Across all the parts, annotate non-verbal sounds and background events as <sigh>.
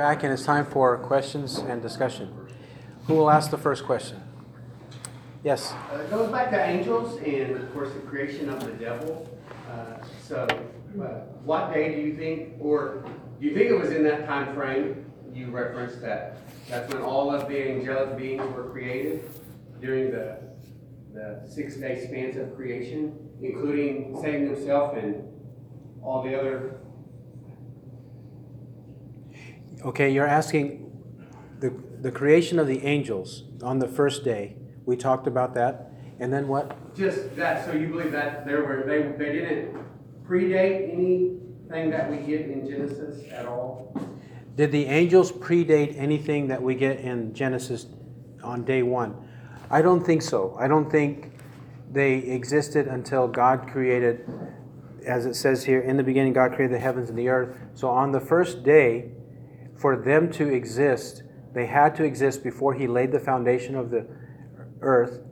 back and it's time for questions and discussion. Who will ask the first question? Yes. Uh, it goes back to angels and, of course, the creation of the devil. Uh, so, uh, what day do you think, or do you think it was in that time frame you referenced that that's when all of the angelic beings were created during the the six-day spans of creation, including Satan himself and all the other Okay, you're asking the, the creation of the angels on the first day. We talked about that. And then what? Just that, so you believe that there were, they, they didn't predate anything that we get in Genesis at all? Did the angels predate anything that we get in Genesis on day one? I don't think so. I don't think they existed until God created, as it says here, in the beginning, God created the heavens and the earth. So on the first day, for them to exist, they had to exist before He laid the foundation of the earth,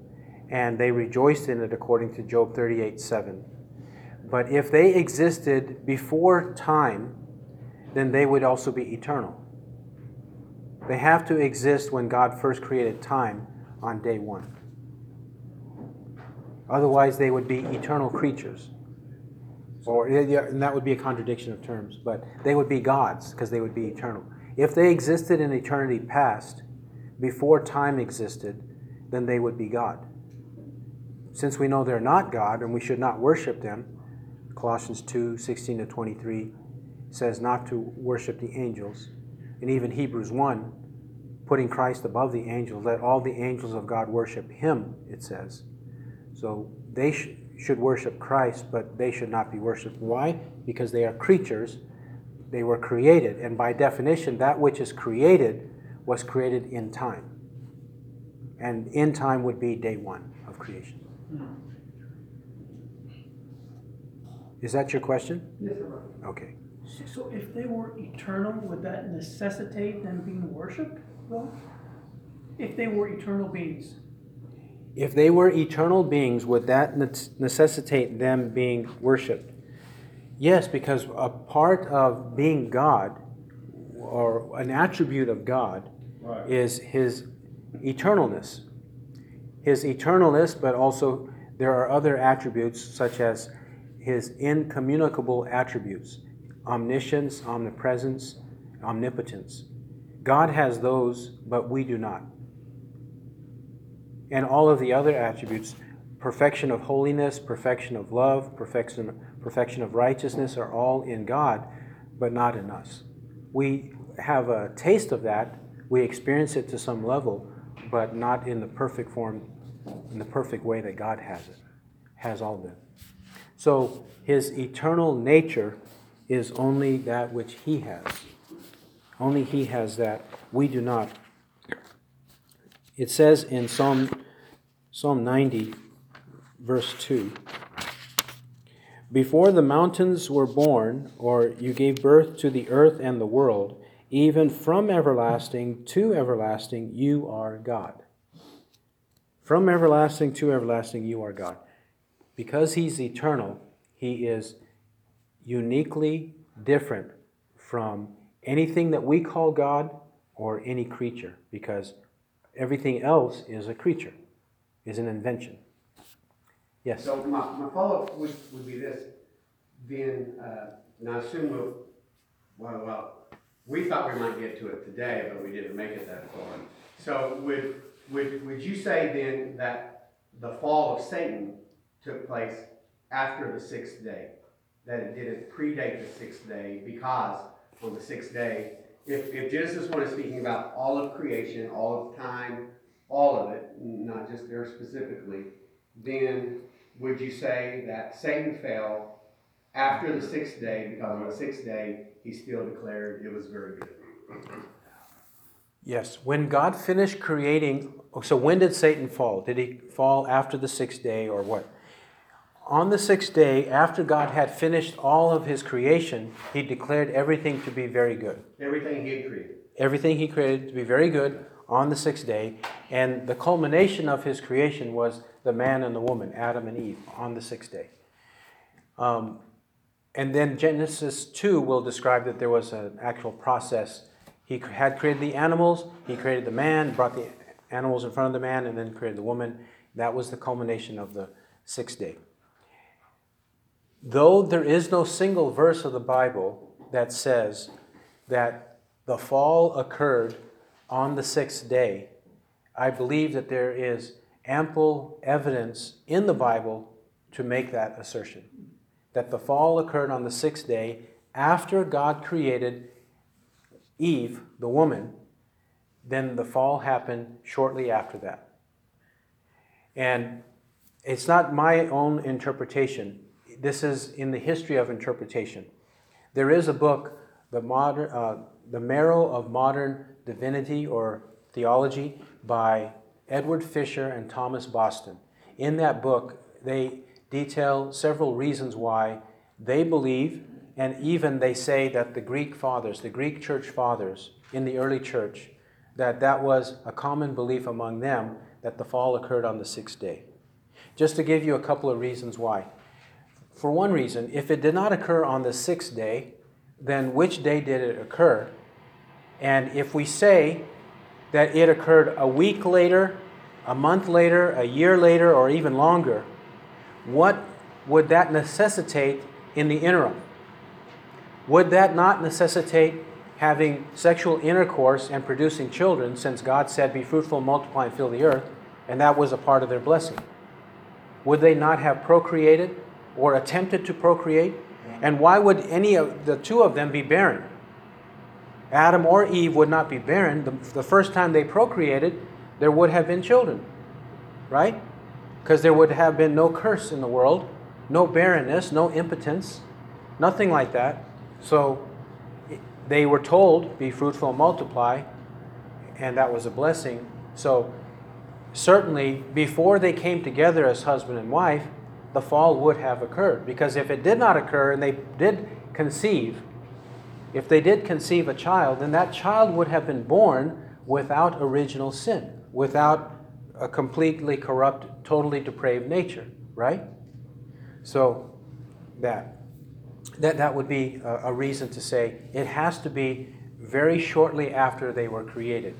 and they rejoiced in it according to Job 38 7. But if they existed before time, then they would also be eternal. They have to exist when God first created time on day one. Otherwise, they would be eternal creatures. Or, and that would be a contradiction of terms, but they would be gods because they would be eternal. If they existed in eternity past, before time existed, then they would be God. Since we know they're not God and we should not worship them, Colossians 2 16 to 23 says not to worship the angels. And even Hebrews 1, putting Christ above the angels, let all the angels of God worship him, it says. So they sh- should worship Christ, but they should not be worshiped. Why? Because they are creatures they were created. And by definition, that which is created was created in time. And in time would be day one of creation. Hmm. Is that your question? Yes, sir. Okay. So if they were eternal, would that necessitate them being worshipped, though? If they were eternal beings? If they were eternal beings, would that necessitate them being worshipped? Yes, because a part of being God, or an attribute of God, right. is his eternalness. His eternalness, but also there are other attributes such as his incommunicable attributes omniscience, omnipresence, omnipotence. God has those, but we do not. And all of the other attributes perfection of holiness, perfection of love, perfection perfection of righteousness are all in God, but not in us. We have a taste of that, we experience it to some level, but not in the perfect form, in the perfect way that God has it, has all of it. So his eternal nature is only that which he has. Only he has that. We do not. It says in Psalm, Psalm 90, verse 2 before the mountains were born, or you gave birth to the earth and the world, even from everlasting to everlasting, you are God. From everlasting to everlasting, you are God. Because He's eternal, He is uniquely different from anything that we call God or any creature, because everything else is a creature, is an invention. Yes. So my, my follow-up would, would be this, then, uh, and I assume we'll, well, well, we thought we might get to it today, but we didn't make it that far. So would, would, would you say then that the fall of Satan took place after the sixth day? That it didn't predate the sixth day because on the sixth day, if, if Genesis 1 is speaking about all of creation, all of time, all of it, not just there specifically, then would you say that Satan fell after the sixth day because on the sixth day he still declared it was very good? Yes. When God finished creating, so when did Satan fall? Did he fall after the sixth day or what? On the sixth day, after God had finished all of his creation, he declared everything to be very good. Everything he had created. Everything he created to be very good on the sixth day. And the culmination of his creation was the man and the woman, Adam and Eve, on the sixth day. Um, and then Genesis 2 will describe that there was an actual process He had created the animals, he created the man, brought the animals in front of the man, and then created the woman. That was the culmination of the sixth day. Though there is no single verse of the Bible that says that the fall occurred on the sixth day, I believe that there is ample evidence in the Bible to make that assertion. That the fall occurred on the sixth day after God created Eve, the woman, then the fall happened shortly after that. And it's not my own interpretation. This is in the history of interpretation. There is a book, The, Modern, uh, the Marrow of Modern Divinity or Theology, by Edward Fisher and Thomas Boston. In that book, they detail several reasons why they believe, and even they say that the Greek fathers, the Greek church fathers in the early church, that that was a common belief among them that the fall occurred on the sixth day. Just to give you a couple of reasons why. For one reason, if it did not occur on the sixth day, then which day did it occur? And if we say that it occurred a week later, a month later, a year later, or even longer, what would that necessitate in the interim? Would that not necessitate having sexual intercourse and producing children, since God said, Be fruitful, multiply, and fill the earth, and that was a part of their blessing? Would they not have procreated or attempted to procreate? And why would any of the two of them be barren? Adam or Eve would not be barren. The, the first time they procreated, there would have been children, right? Because there would have been no curse in the world, no barrenness, no impotence, nothing like that. So they were told, be fruitful and multiply, and that was a blessing. So certainly, before they came together as husband and wife, the fall would have occurred. Because if it did not occur and they did conceive, if they did conceive a child, then that child would have been born without original sin, without a completely corrupt, totally depraved nature, right? So that that, that would be a, a reason to say it has to be very shortly after they were created.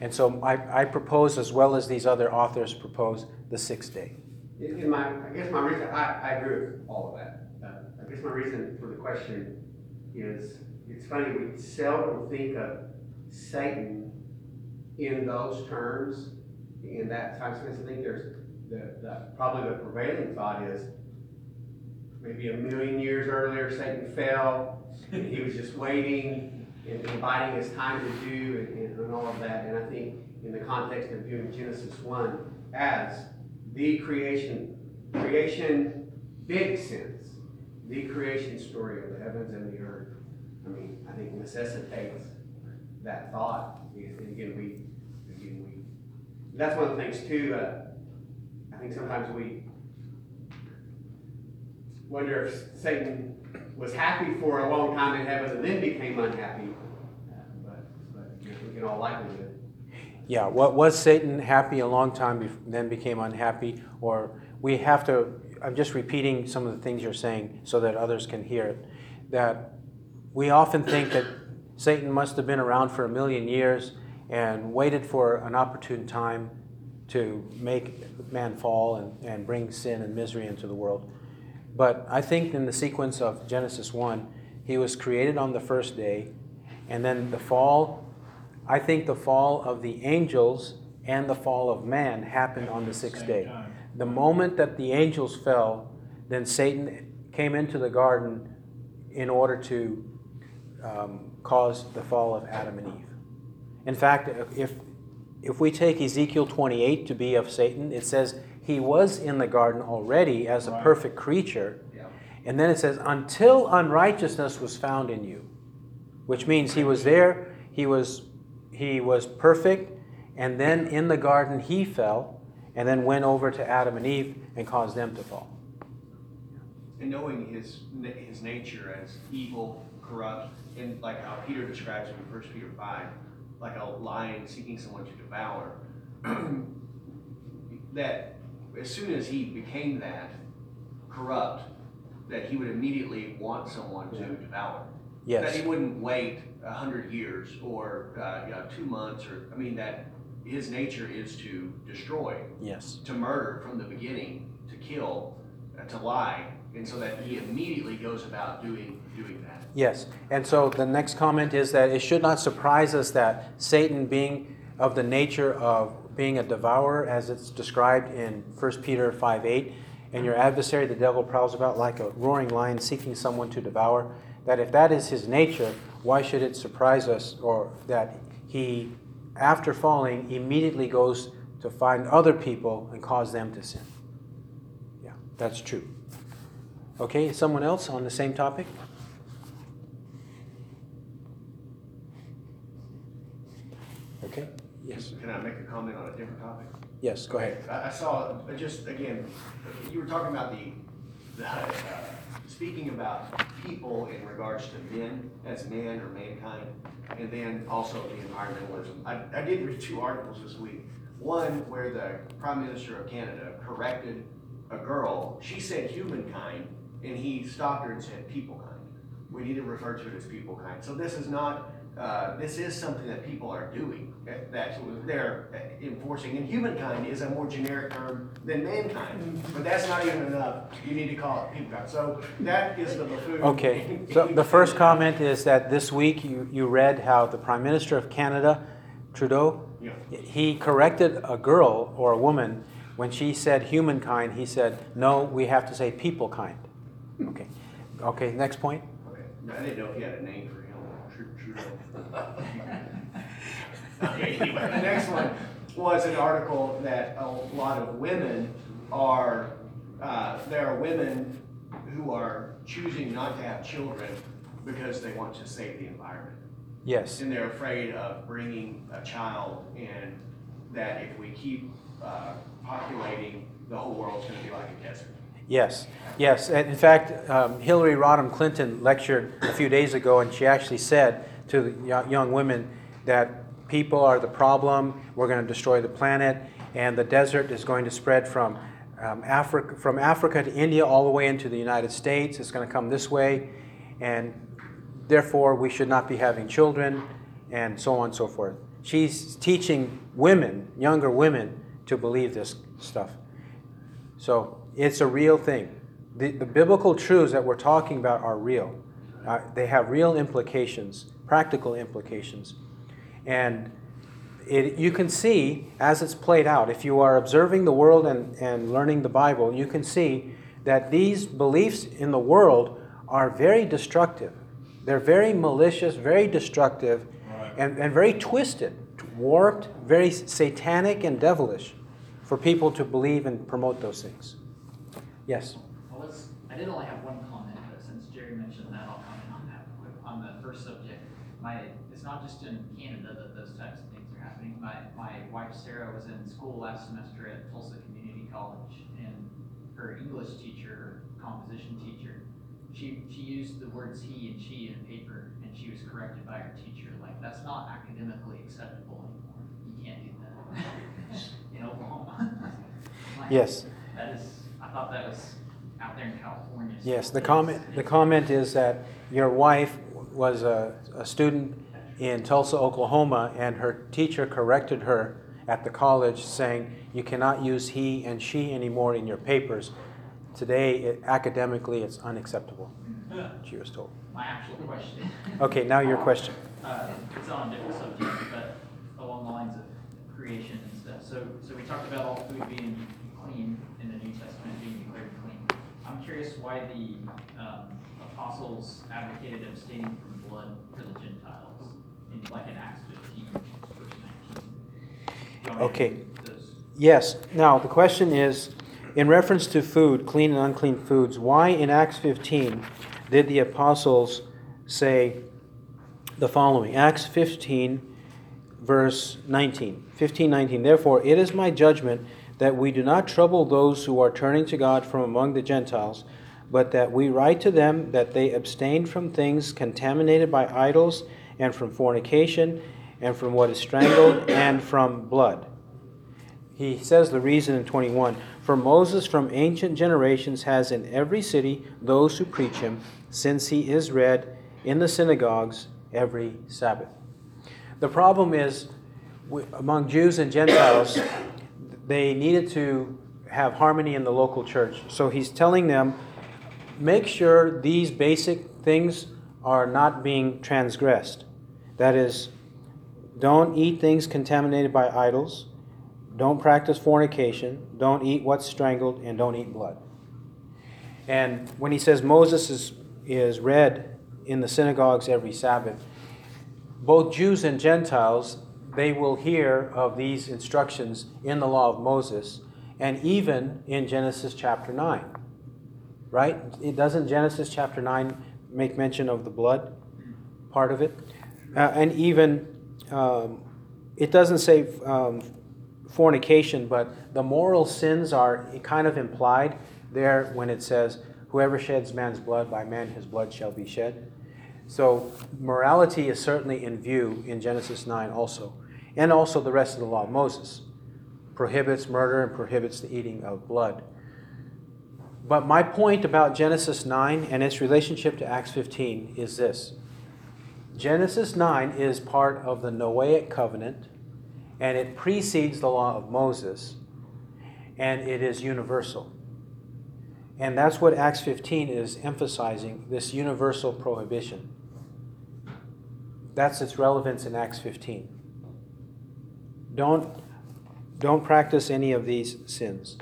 And so I, I propose, as well as these other authors propose, the sixth day. In my, I guess my reason, I, I agree with all of that. Uh, I guess my reason for the question is, it's funny, we seldom think of Satan in those terms, in that time space. I think there's, the, the, probably the prevailing thought is, maybe a million years earlier, Satan fell, and he was just waiting and and biding his time to do and, and- and all of that. And I think in the context of viewing Genesis one as the creation, creation, big sense, the creation story of the heavens and the earth, I think necessitates that thought. And again, we, again, we, that's one of the things too, uh, I think sometimes we wonder if Satan was happy for a long time in heaven and then became unhappy. But, but think in all likelihood, Yeah, what was Satan happy a long time, bef- then became unhappy? Or we have to, I'm just repeating some of the things you're saying so that others can hear it. That we often think that Satan must have been around for a million years and waited for an opportune time to make man fall and, and bring sin and misery into the world. But I think in the sequence of Genesis 1, he was created on the first day, and then the fall, I think the fall of the angels and the fall of man happened on the sixth day. The moment that the angels fell, then Satan came into the garden in order to um, cause the fall of Adam and Eve. In fact, if, if we take Ezekiel 28 to be of Satan, it says he was in the garden already as a Right. perfect creature. yeah. And then it says, until unrighteousness was found in you, which means he was there, he was, he was perfect, and then in the garden he fell, and then went over to Adam and Eve and caused them to fall. And knowing his, his nature as evil, corrupt, and like how Peter describes him in First Peter five, like a lion seeking someone to devour, <clears throat> that as soon as he became that corrupt, that he would immediately want someone to devour. That he wouldn't wait a hundred years or, uh, you know, two months or, I mean, that his nature is to destroy, Yes. to murder from the beginning, to kill, uh, to lie. And so that he immediately goes about doing, doing that. Yes. And so the next comment is that it should not surprise us that Satan, being of the nature of being a devourer, as it's described in 1 Peter 5 8, and your adversary, the devil, prowls about like a roaring lion seeking someone to devour, that if that is his nature, why should it surprise us or that he, after falling, immediately goes to find other people and cause them to sin? Yeah, that's true. Okay, someone else on the same topic? Okay, yes, Can I make a comment on a different topic? yes, go ahead. I, I saw, uh, just again, you were talking about the, the, uh, speaking about people in regards to men, as man or mankind, and then also the environmentalism. I, I did read two articles this week. One where the Prime Minister of Canada corrected a girl, she said humankind, and he stopped her and said people kind. We need to refer to it as people kind. So this is not, uh, this is something that people are doing, that, that they're enforcing. And humankind is a more generic term than mankind, but that's not even enough. You need to call it peoplekind. So that is the buffoon. Okay, <laughs> so the first comment is that this week you, you read how the Prime Minister of Canada, Trudeau, Yeah. he corrected a girl or a woman when she said humankind, he said, no, we have to say people kind. Okay, okay, next point? Okay. I didn't know if you had a name for him, <laughs> Okay, anyway, the next one was an article that a lot of women are, uh, there are women who are choosing not to have children because they want to save the environment. Yes, And they're afraid of bringing a child and that if we keep, uh, populating, the whole world's gonna be like a desert. Yes, yes. And in fact, um, Hillary Rodham Clinton lectured a few days ago, and she actually said to the young women that people are the problem, we're going to destroy the planet, and the desert is going to spread from um, Africa, from Africa to India all the way into the United States. It's going to come this way, and therefore we should not be having children, and so on and so forth. She's teaching women, younger women, to believe this stuff. So it's a real thing. The, the biblical truths that we're talking about are real. Uh, they have real implications, practical implications. And it, you can see as it's played out, if you are observing the world and, and learning the Bible, you can see that these beliefs in the world are very destructive. They're very malicious, very destructive, and, and very twisted, warped, very satanic and devilish for people to believe and promote those things. Yes. Well, let's, I did only have one comment, but since Jerry mentioned that, I'll comment on that quick. On the first subject, my, it's not just in Canada that those types of things are happening. My, my wife Sarah was in school last semester at Tulsa Community College, and her English teacher, composition teacher, she, she used the words he and she in a paper, and she was corrected by her teacher, like, that's not academically acceptable anymore. You can't do that <laughs> in Oklahoma. <laughs> Like, Yes. That is, I thought that was out there in California. so Yes, the it's- comment, the comment is that your wife was a, a student in Tulsa, Oklahoma, and her teacher corrected her at the college saying, you cannot use he and she anymore in your papers. Today, it- academically, it's unacceptable, she was told. My actual question, Okay, now your question. uh, it's on a different subject, but along the lines of creation and stuff. So, so we talked about all food being clean in the New Testament, being declared clean. I'm curious why the, um, apostles advocated abstaining from blood for the Gentiles, in, like in Acts fifteen, verse nineteen. Do you want me to Okay. Yes. Now, the question is, in reference to food, clean and unclean foods, why in Acts 15 did the apostles say the following? Acts 15, verse 19. 15, 19. Therefore, it is my judgment that we do not trouble those who are turning to God from among the Gentiles, but that we write to them that they abstain from things contaminated by idols, and from fornication, and from what is strangled, and from blood. He says the reason in 21 For Moses from ancient generations has in every city those who preach him, since he is read in the synagogues every Sabbath. The problem is, among Jews and Gentiles, they needed to have harmony in the local church. So he's telling them, make sure these basic things are not being transgressed. That is, don't eat things contaminated by idols, don't practice fornication, don't eat what's strangled, and don't eat blood. And when he says Moses is, is read in the synagogues every Sabbath, both Jews and Gentiles, they will hear of these instructions in the law of Moses and even in Genesis chapter 9. Right? It doesn't Genesis chapter 9 make mention of the blood part of it? Uh, and even, um, it doesn't say um, fornication, but the moral sins are kind of implied there when it says, Whoever sheds man's blood, by man his blood shall be shed. So morality is certainly in view in Genesis 9 also. And also the rest of the law of Moses prohibits murder and prohibits the eating of blood. But my point about Genesis 9 and its relationship to Acts 15 is this Genesis 9 is part of the Noahic covenant, and it precedes the law of Moses, and it is universal. And that's what Acts 15 is emphasizing this universal prohibition. That's its relevance in Acts 15. Don't, don't practice any of these sins.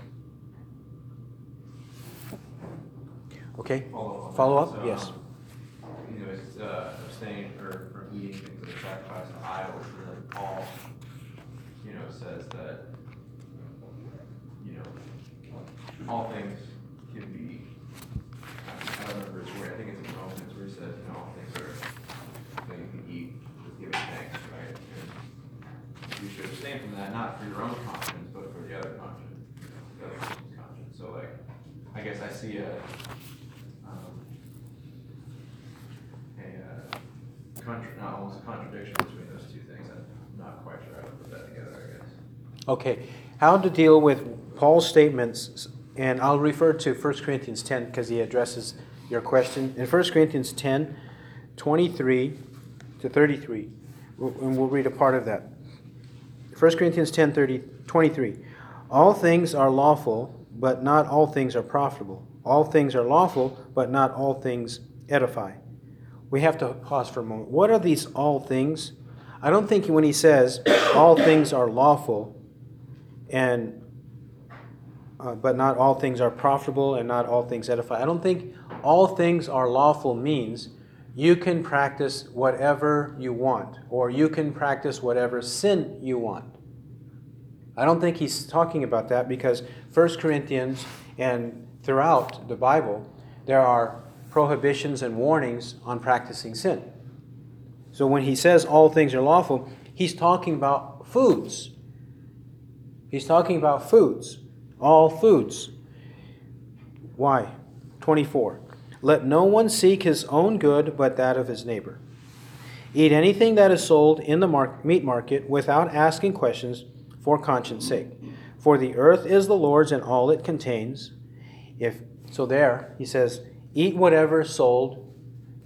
Okay? Follow up. Follow up? So, Yes. um, You know, it's, uh, abstain or from eating things that are sacrificed to idols, and then Paul, you know, says that, you know, all things can be, I don't remember his word, I think it's in Romans where he says, you know, all things are, that you can eat with giving thanks, right? And You should abstain from that, not for your own conscience, but for the other conscience, the other person's conscience. So like, I guess I see a, um, a, uh, contra, not almost a contradiction between those two things. I'm not quite sure how to put that together, I guess. Okay. How to deal with Paul's statements, and I'll refer to 1 Corinthians 10 because he addresses your question. In 1 Corinthians 10, 23 to 33, and we'll read a part of that. 1 Corinthians 10, 30, 23. All things are lawful, but not all things are profitable. All things are lawful, but not all things edify. We have to pause for a moment. What are these all things? I don't think when he says <coughs> all things are lawful and uh, but not all things are profitable and not all things edify. I don't think all things are lawful means you can practice whatever you want or you can practice whatever sin you want. I don't think he's talking about that because 1 Corinthians and throughout the Bible there are prohibitions and warnings on practicing sin. So when he says all things are lawful, he's talking about foods. He's talking about foods, all foods. Why? 24. Let no one seek his own good but that of his neighbor. Eat anything that is sold in the mar- meat market without asking questions for conscience sake. For the earth is the Lord's and all it contains. If so there, he says, eat whatever is sold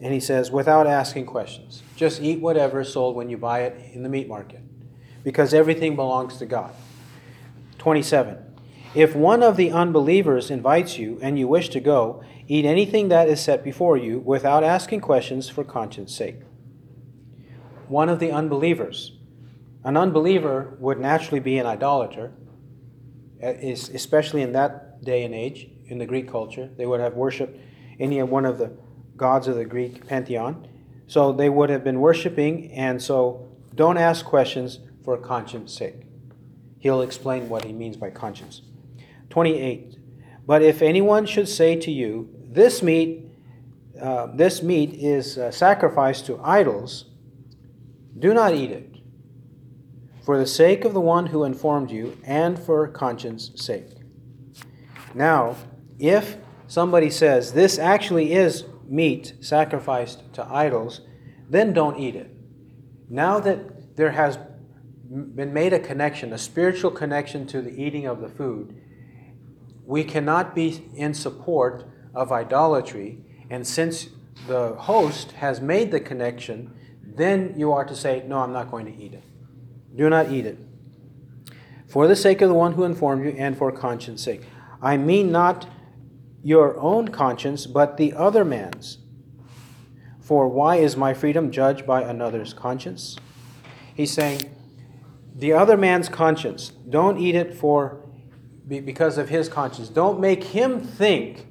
and he says, without asking questions. Just eat whatever is sold when you buy it in the meat market. Because everything belongs to God. 27. If one of the unbelievers invites you and you wish to go, eat anything that is set before you without asking questions for conscience sake. One of the unbelievers. An unbeliever would naturally be an idolater, uh, especially in that day and age, in the Greek culture. They would have worshiped any one of the gods of the Greek pantheon. So they would have been worshiping, and so don't ask questions for conscience sake. He'll explain what he means by conscience. 28. But if anyone should say to you, This meat, uh, this meat is uh, sacrificed to idols, do not eat it, for the sake of the one who informed you, and for conscience sake. Now, if somebody says this actually is meat sacrificed to idols, then don't eat it. Now that there has been made a connection, a spiritual connection to the eating of the food, we cannot be in support of idolatry. And since the host has made the connection, then you are to say, No, I'm not going to eat it. Do not eat it. For the sake of the one who informed you and for conscience sake. I mean not your own conscience, but the other man's. For why is my freedom judged by another's conscience? He's saying, the other man's conscience, don't eat it for because of his conscience. Don't make him think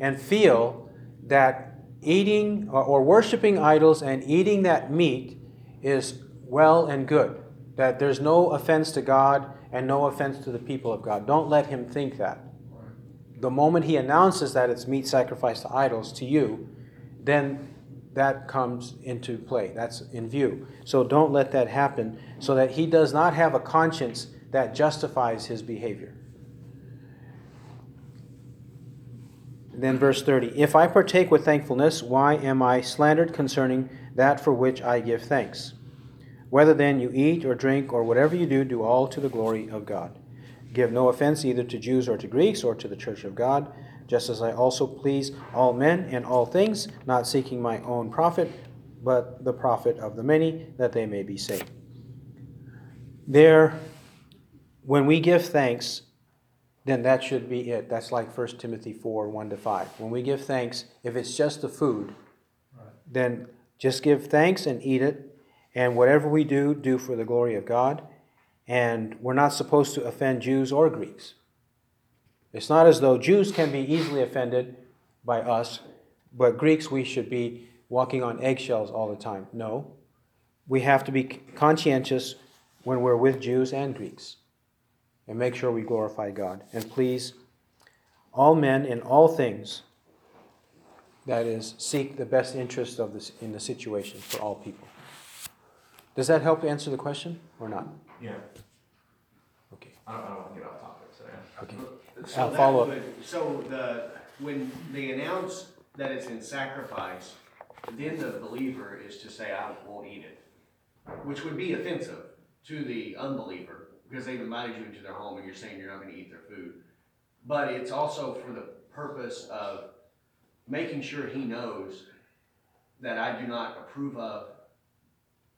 and feel that eating or, or worshiping idols and eating that meat is well and good. That there's no offense to God and no offense to the people of God. Don't let him think that. The moment he announces that it's meat sacrificed to idols to you, then that comes into play. That's in view. So don't let that happen so that he does not have a conscience that justifies his behavior. Then, verse 30 If I partake with thankfulness, why am I slandered concerning that for which I give thanks? Whether then you eat or drink or whatever you do, do all to the glory of God. Give no offense either to Jews or to Greeks or to the church of God, just as I also please all men in all things, not seeking my own profit, but the profit of the many, that they may be saved. There, when we give thanks, then that should be it. That's like 1 Timothy 4 1 to 5. When we give thanks, if it's just the food, then just give thanks and eat it. And whatever we do, do for the glory of God. And we're not supposed to offend Jews or Greeks. It's not as though Jews can be easily offended by us, but Greeks, we should be walking on eggshells all the time. No. We have to be conscientious when we're with Jews and Greeks and make sure we glorify God. And please, all men in all things, that is, seek the best interest of this in the situation for all people. Does that help answer the question or not? Yeah, Okay. I don't, I don't wanna get off topic, so. Yeah. Okay. So I'll follow up. would- So the, when they announce that it's in sacrifice, then the believer is to say, I won't eat it. Which would be offensive to the unbeliever, because they've invited you into their home and you're saying you're not gonna eat their food. But it's also for the purpose of making sure he knows that I do not approve of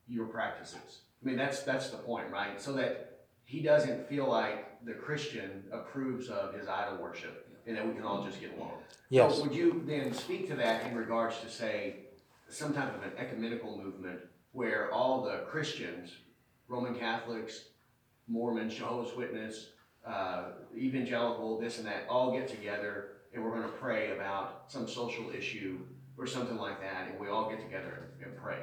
your practices. I mean, that's, that's the point, right? So that he doesn't feel like the Christian approves of his idol worship and that we can all just get along. Yes. So would you then speak to that in regards to say, some type of an ecumenical movement where all the Christians, Roman Catholics, Mormons, Jehovah's Witness, uh, evangelical, this and that, all get together and we're gonna pray about some social issue or something like that, and we all get together and pray.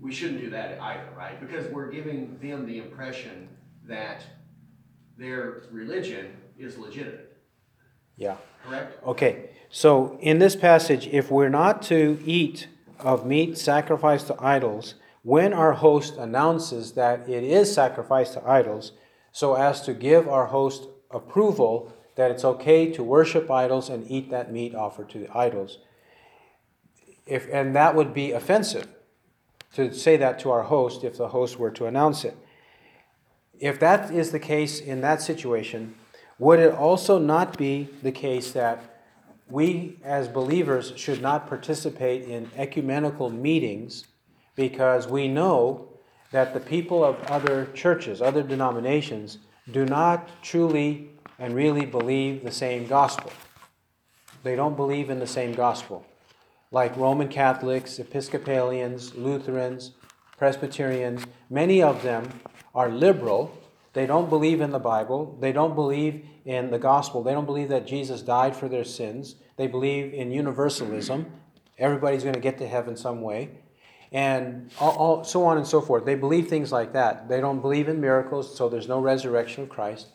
We shouldn't do that either, right? Because we're giving them the impression that their religion is legitimate, Yeah. correct? Okay. So in this passage, if we're not to eat of meat sacrificed to idols, when our host announces that it is sacrificed to idols, so as to give our host approval that it's okay to worship idols and eat that meat offered to the idols, if and that would be offensive to say that to our host if the host were to announce it. If that is the case in that situation, would it also not be the case that we as believers should not participate in ecumenical meetings because we know that the people of other churches, other denominations, do not truly and really believe the same gospel? They don't believe in the same gospel like Roman Catholics, Episcopalians, Lutherans, Presbyterians, many of them are liberal. They don't believe in the Bible. They don't believe in the gospel. They don't believe that Jesus died for their sins. They believe in universalism. Everybody's going to get to heaven some way. And all, all, so on and so forth. They believe things like that. They don't believe in miracles, so there's no resurrection of Christ.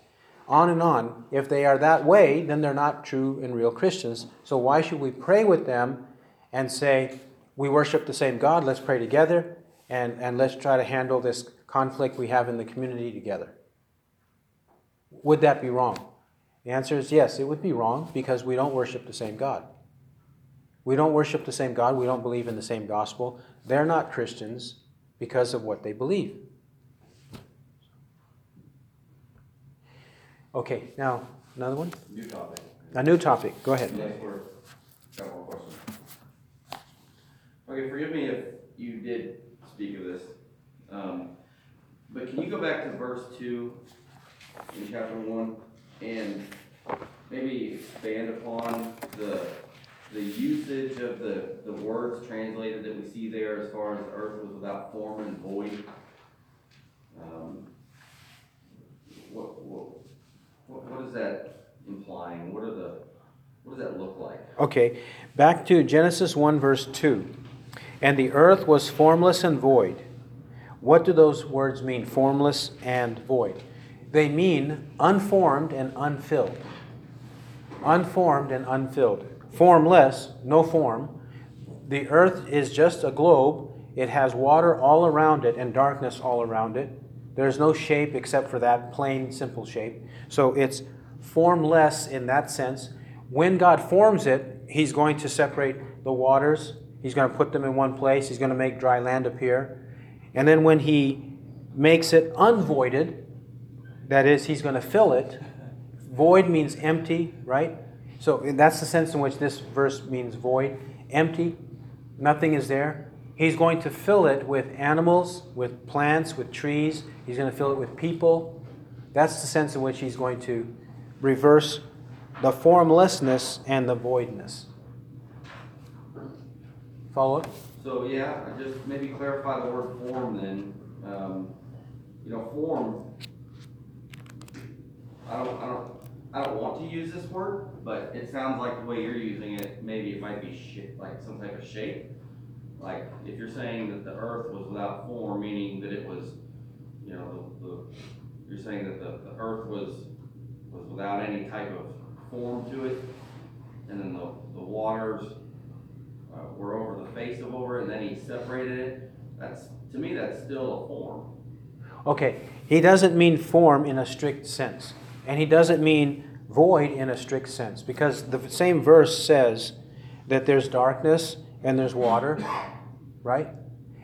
On and on. If they are that way, then they're not true and real Christians. So why should we pray with them and say, we worship the same God, let's pray together, and, and let's try to handle this conflict we have in the community together. Would that be wrong? The answer is yes, it would be wrong because we don't worship the same God. We don't worship the same God, we don't believe in the same gospel. They're not Christians because of what they believe. Okay, now another one? New topic. A new topic, go ahead. Got one question. Okay, forgive me if you did speak of this. Um, but can you go back to verse two in chapter one and maybe expand upon the, the usage of the, the words translated that we see there as far as the earth was without form and void? Um, What, what, what, is that implying? What are the, what does that look like? Okay, back to Genesis 1, verse 2. And the earth was formless and void. What do those words mean, formless and void? They mean unformed and unfilled. Unformed and unfilled. Formless, no form. The earth is just a globe. It has water all around it and darkness all around it. There's no shape except for that plain, simple shape. So it's formless in that sense. When God forms it, He's going to separate the waters. He's going to put them in one place. He's going to make dry land appear. And then when He makes it unvoided, that is, He's going to fill it. Void means empty, right? So that's the sense in which this verse means void. Empty, nothing is there. He's going to fill it with animals, with plants, with trees. He's going to fill it with people. That's the sense in which he's going to reverse the formlessness and the voidness. Follow it? So, yeah, I just maybe clarify the word form then. Um, you know, form, I don't, I don't, I don't want to use this word, but it sounds like the way you're using it, maybe it might be shape, like some type of shape. Like, if you're saying that the earth was without form, meaning that it was, you know, the, the, you're saying that the, the earth was, was without any type of form to it, and then the, the waters uh, were over the face of over, it, and then he separated it, that's, to me, that's still a form. Okay, he doesn't mean form in a strict sense. And he doesn't mean void in a strict sense. Because the same verse says that there's darkness and there's water, right?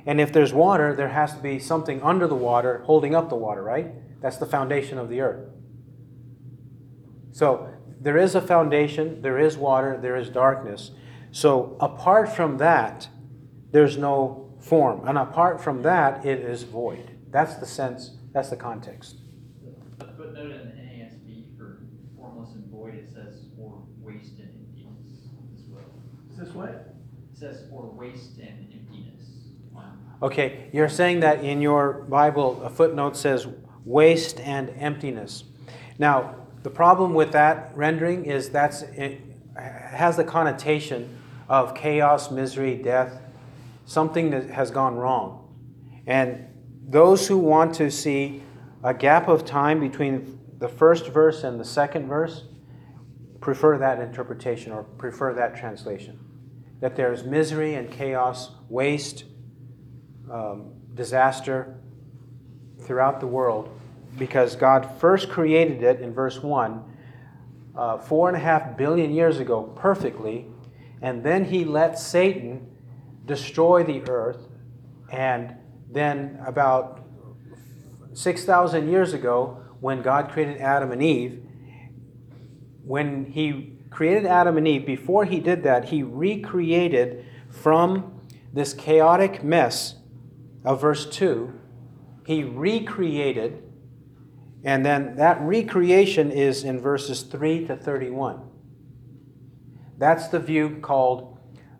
And if there's water, there has to be something under the water holding up the water, right? That's the foundation of the earth. So there is a foundation, there is water, there is darkness. So apart from that, there's no form. And apart from that, it is void. That's the sense, that's the context. The footnote in the NASB for formless and void, it says or waste and emptiness as well. Is what? It says or waste and emptiness. Wow. Okay, you're saying that in your Bible, a footnote says waste and emptiness. Now, the problem with that rendering is that's it has the connotation of chaos, misery, death, something that has gone wrong. And those who want to see a gap of time between the first verse and the second verse prefer that interpretation or prefer that translation. That there's misery and chaos, waste, um, disaster throughout the world because God first created it in verse 1 uh, four and a half billion years ago perfectly, and then he let Satan destroy the earth, and then about 6,000 years ago, when God created Adam and Eve, when he created Adam and Eve, before he did that, he recreated from this chaotic mess of verse 2, he recreated, and then that recreation is in verses 3 to 31. That's the view called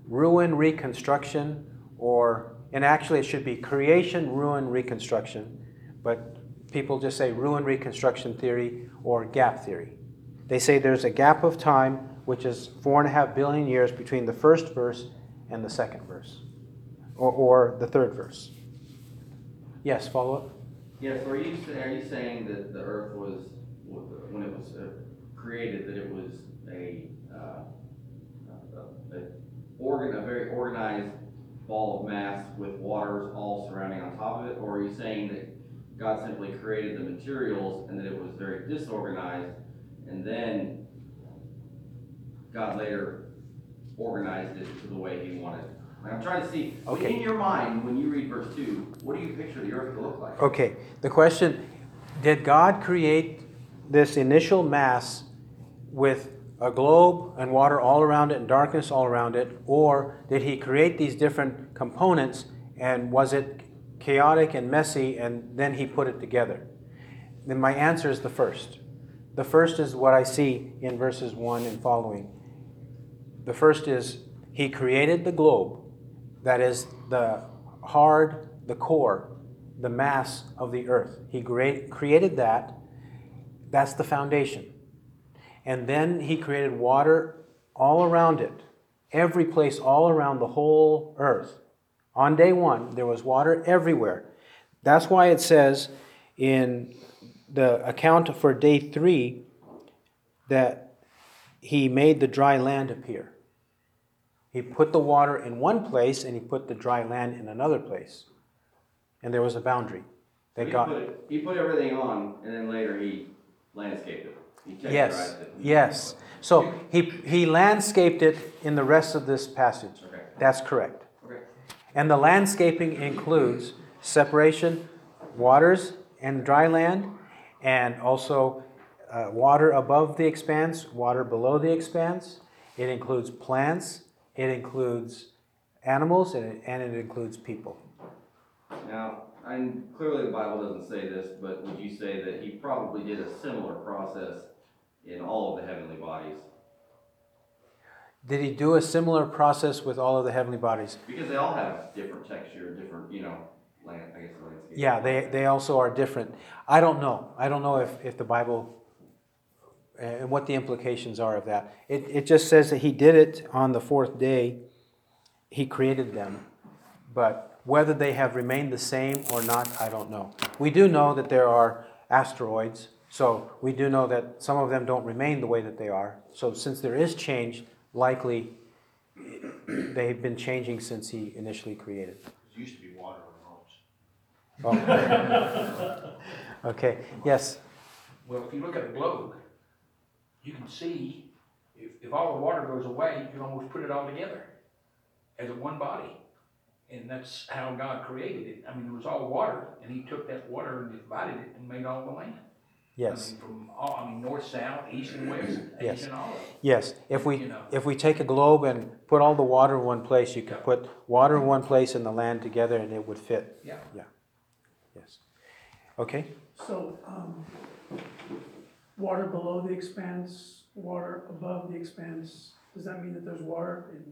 ruin reconstruction, or, and actually it should be creation, ruin, reconstruction, but people just say ruin reconstruction theory or gap theory. They say there's a gap of time, which is four and a half billion years between the first verse and the second verse, or, or the third verse. Yes, follow up? Yes, are you, are you saying that the earth was, when it was uh, created, that it was a, uh, a, a organ, a very organized ball of mass with waters all surrounding on top of it? Or are you saying that God simply created the materials and that it was very disorganized and then God later organized it to the way he wanted? Like, I'm trying to see, Okay. in your mind, when you read verse two, what do you picture the earth to look like? Okay, the question Did God create this initial mass with a globe and water all around it and darkness all around it? Or did He create these different components and was it chaotic and messy, and then he put it together? Then my answer is the first. The first is what I see in verses 1 and following. The first is he created the globe, that is the hard, the core, the mass of the earth. He created that. That's the foundation. And then he created water all around it, every place all around the whole earth. On day one, there was water everywhere. That's why it says in the account for day three that he made the dry land appear. He put the water in one place and he put the dry land in another place. And there was a boundary He God. put, he put everything on, and then later he landscaped it. He Yes, it. yes. So he, he landscaped it in the rest of this passage. Okay. That's correct. Okay. And the landscaping includes separation, waters and dry land, and also uh, water above the expanse, water below the expanse. It includes plants, it includes animals, and it, and it includes people. Now, and clearly the Bible doesn't say this, but would you say that he probably did a similar process in all of the heavenly bodies? Did he do a similar process with all of the heavenly bodies? Because they all have different texture, different, you know, land, I guess landscape. Yeah, they, they also are different. I don't know. I don't know if, if the Bible uh, and what the implications are of that. It, it just says that he did it on the fourth day, he created them. But whether they have remained the same or not, I don't know. We do know that there are asteroids, so we do know that some of them don't remain the way that they are. So since there is change, likely they've been changing since he initially created. Used to be water on roads. Oh. Okay, yes, Well, if you look at the globe, you can see, if, if all the water goes away, you can almost put it all together as a one body. And that's how God created it. I mean, it was all water, and he took that water and divided it and made all the land. yes. I mean, from all, I mean, north, south, east and west, Yes. Asian, all of it. Yes, if we, You know. if we take a globe and put all the water in one place, you could put water in one place and the land together and it would fit, Yeah. Yeah. Yes. Okay, So, um, water below the expanse, water above the expanse, does that mean that there's water in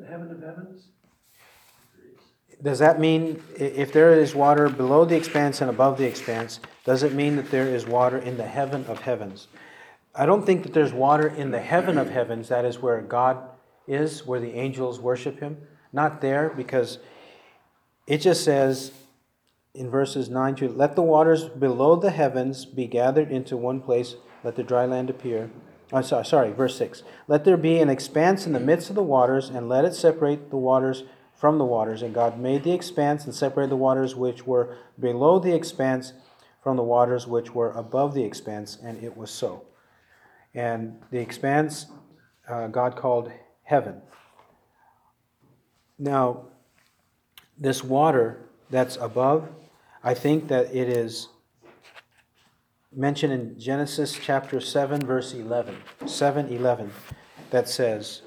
the heaven of heavens? does that mean, i- if there is water below the expanse and above the expanse, does it mean that there is water in the heaven of heavens? I don't think that there's water in the heaven of heavens, that is where God is, where the angels worship him. Not there, because it just says in verses 9 to let the waters below the heavens be gathered into one place, let the dry land appear. I'm sorry, sorry, verse 6. Let there be an expanse in the midst of the waters, and let it separate the waters from the waters. And God made the expanse and separated the waters which were below the expanse from the waters which were above the expanse, and it was so. And the expanse uh, God called heaven. Now, this water that's above, I think that it is mentioned in Genesis chapter 7, verse 11. 7 11, that says,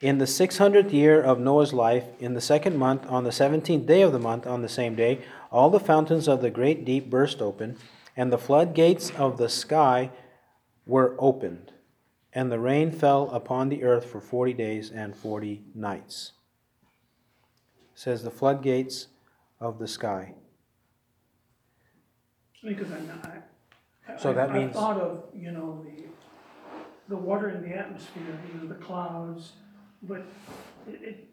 In the 600th year of Noah's life, in the second month, on the 17th day of the month, on the same day, all the fountains of the great deep burst open, and the floodgates of the sky were opened, and the rain fell upon the earth for 40 days and 40 nights. It says the floodgates of the sky. Because i'm I. So I- that I means- thought of, you know, the, the water in the atmosphere, you know, the clouds, but it, it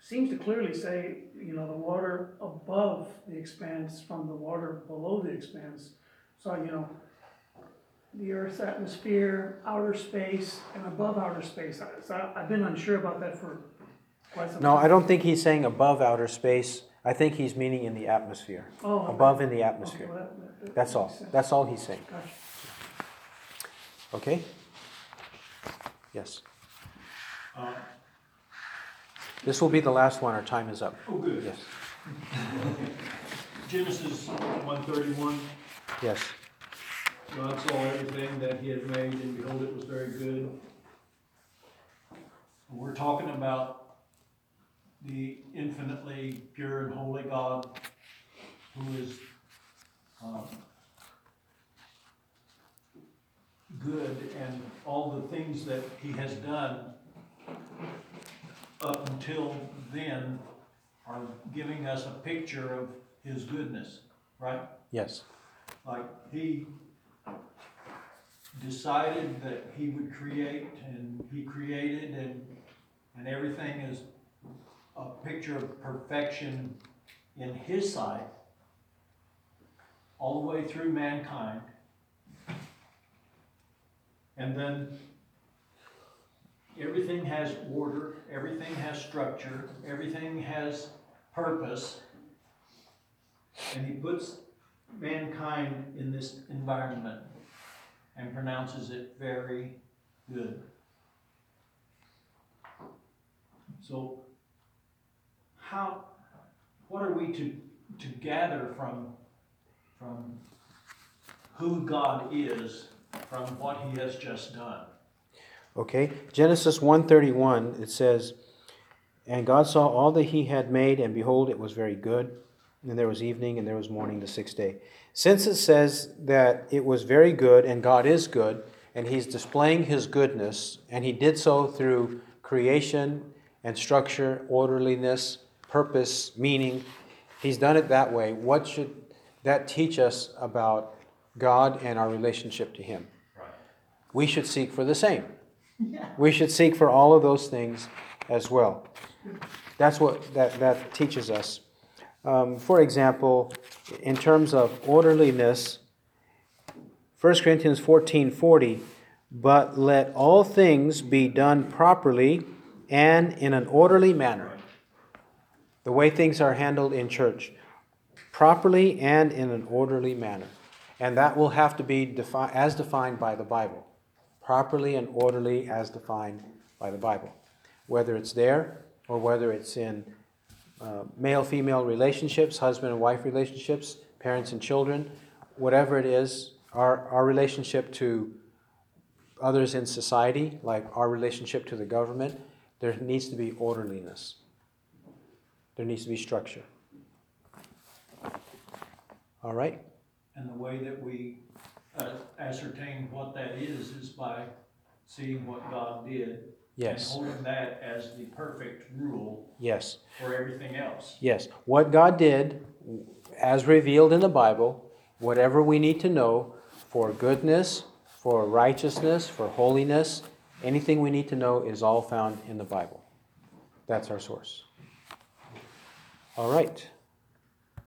seems to clearly say, you know, the water above the expanse from the water below the expanse. So, you know, the Earth's atmosphere, outer space, and above outer space. I- So I- I've been unsure about that for quite some time. No, I don't think he's saying above outer space. I think he's meaning in the atmosphere. Oh, okay. Above in the Okay, atmosphere. well, that- that That's all. sense. That's all he's saying. Gotcha. Okay? Yes. Uh, this will be the last one. Our time is up. Oh, good. Yes. Genesis one thirty-one, Yes. God saw everything that he had made, and behold, it was very good. We're talking about the infinitely pure and holy God who is, um, good and all the things that he has done up until then are giving us a picture of his goodness, right? Yes. Like he decided that he would create and he created and, and everything is a picture of perfection in his sight all the way through mankind. And then everything has order, everything has structure, everything has purpose. And he puts mankind in this environment and pronounces it very good. So, how, what are we to, to gather from, from who God is from what he has just done? Okay, Genesis 1:31 it says, "And God saw all that he had made and behold it was very good, and there was evening and there was morning the sixth day." Since it says that it was very good and God is good and he's displaying his goodness and he did so through creation and structure, orderliness, purpose, meaning, he's done it that way. What should that teach us about God and our relationship to him? We should seek for the same. We should seek for all of those things as well. That's what that, that teaches us. Um, for example, in terms of orderliness, 1 Corinthians 14 40, but let all things be done properly and in an orderly manner. The way things are handled in church, properly and in an orderly manner. And that will have to be defi- as defined by the Bible properly and orderly as defined by the Bible. Whether it's there or whether it's in uh, male female relationships, husband and wife relationships, parents and children, whatever it is, our, our relationship to others in society, like our relationship to the government, there needs to be orderliness. There needs to be structure. All right? And the way that we uh, ascertain what that is, is by seeing what God did. Yes. And holding that as the perfect rule Yes. for everything else. Yes. What God did, as revealed in the Bible, whatever we need to know for goodness, for righteousness, for holiness, anything we need to know is all found in the Bible. That's our source. All right.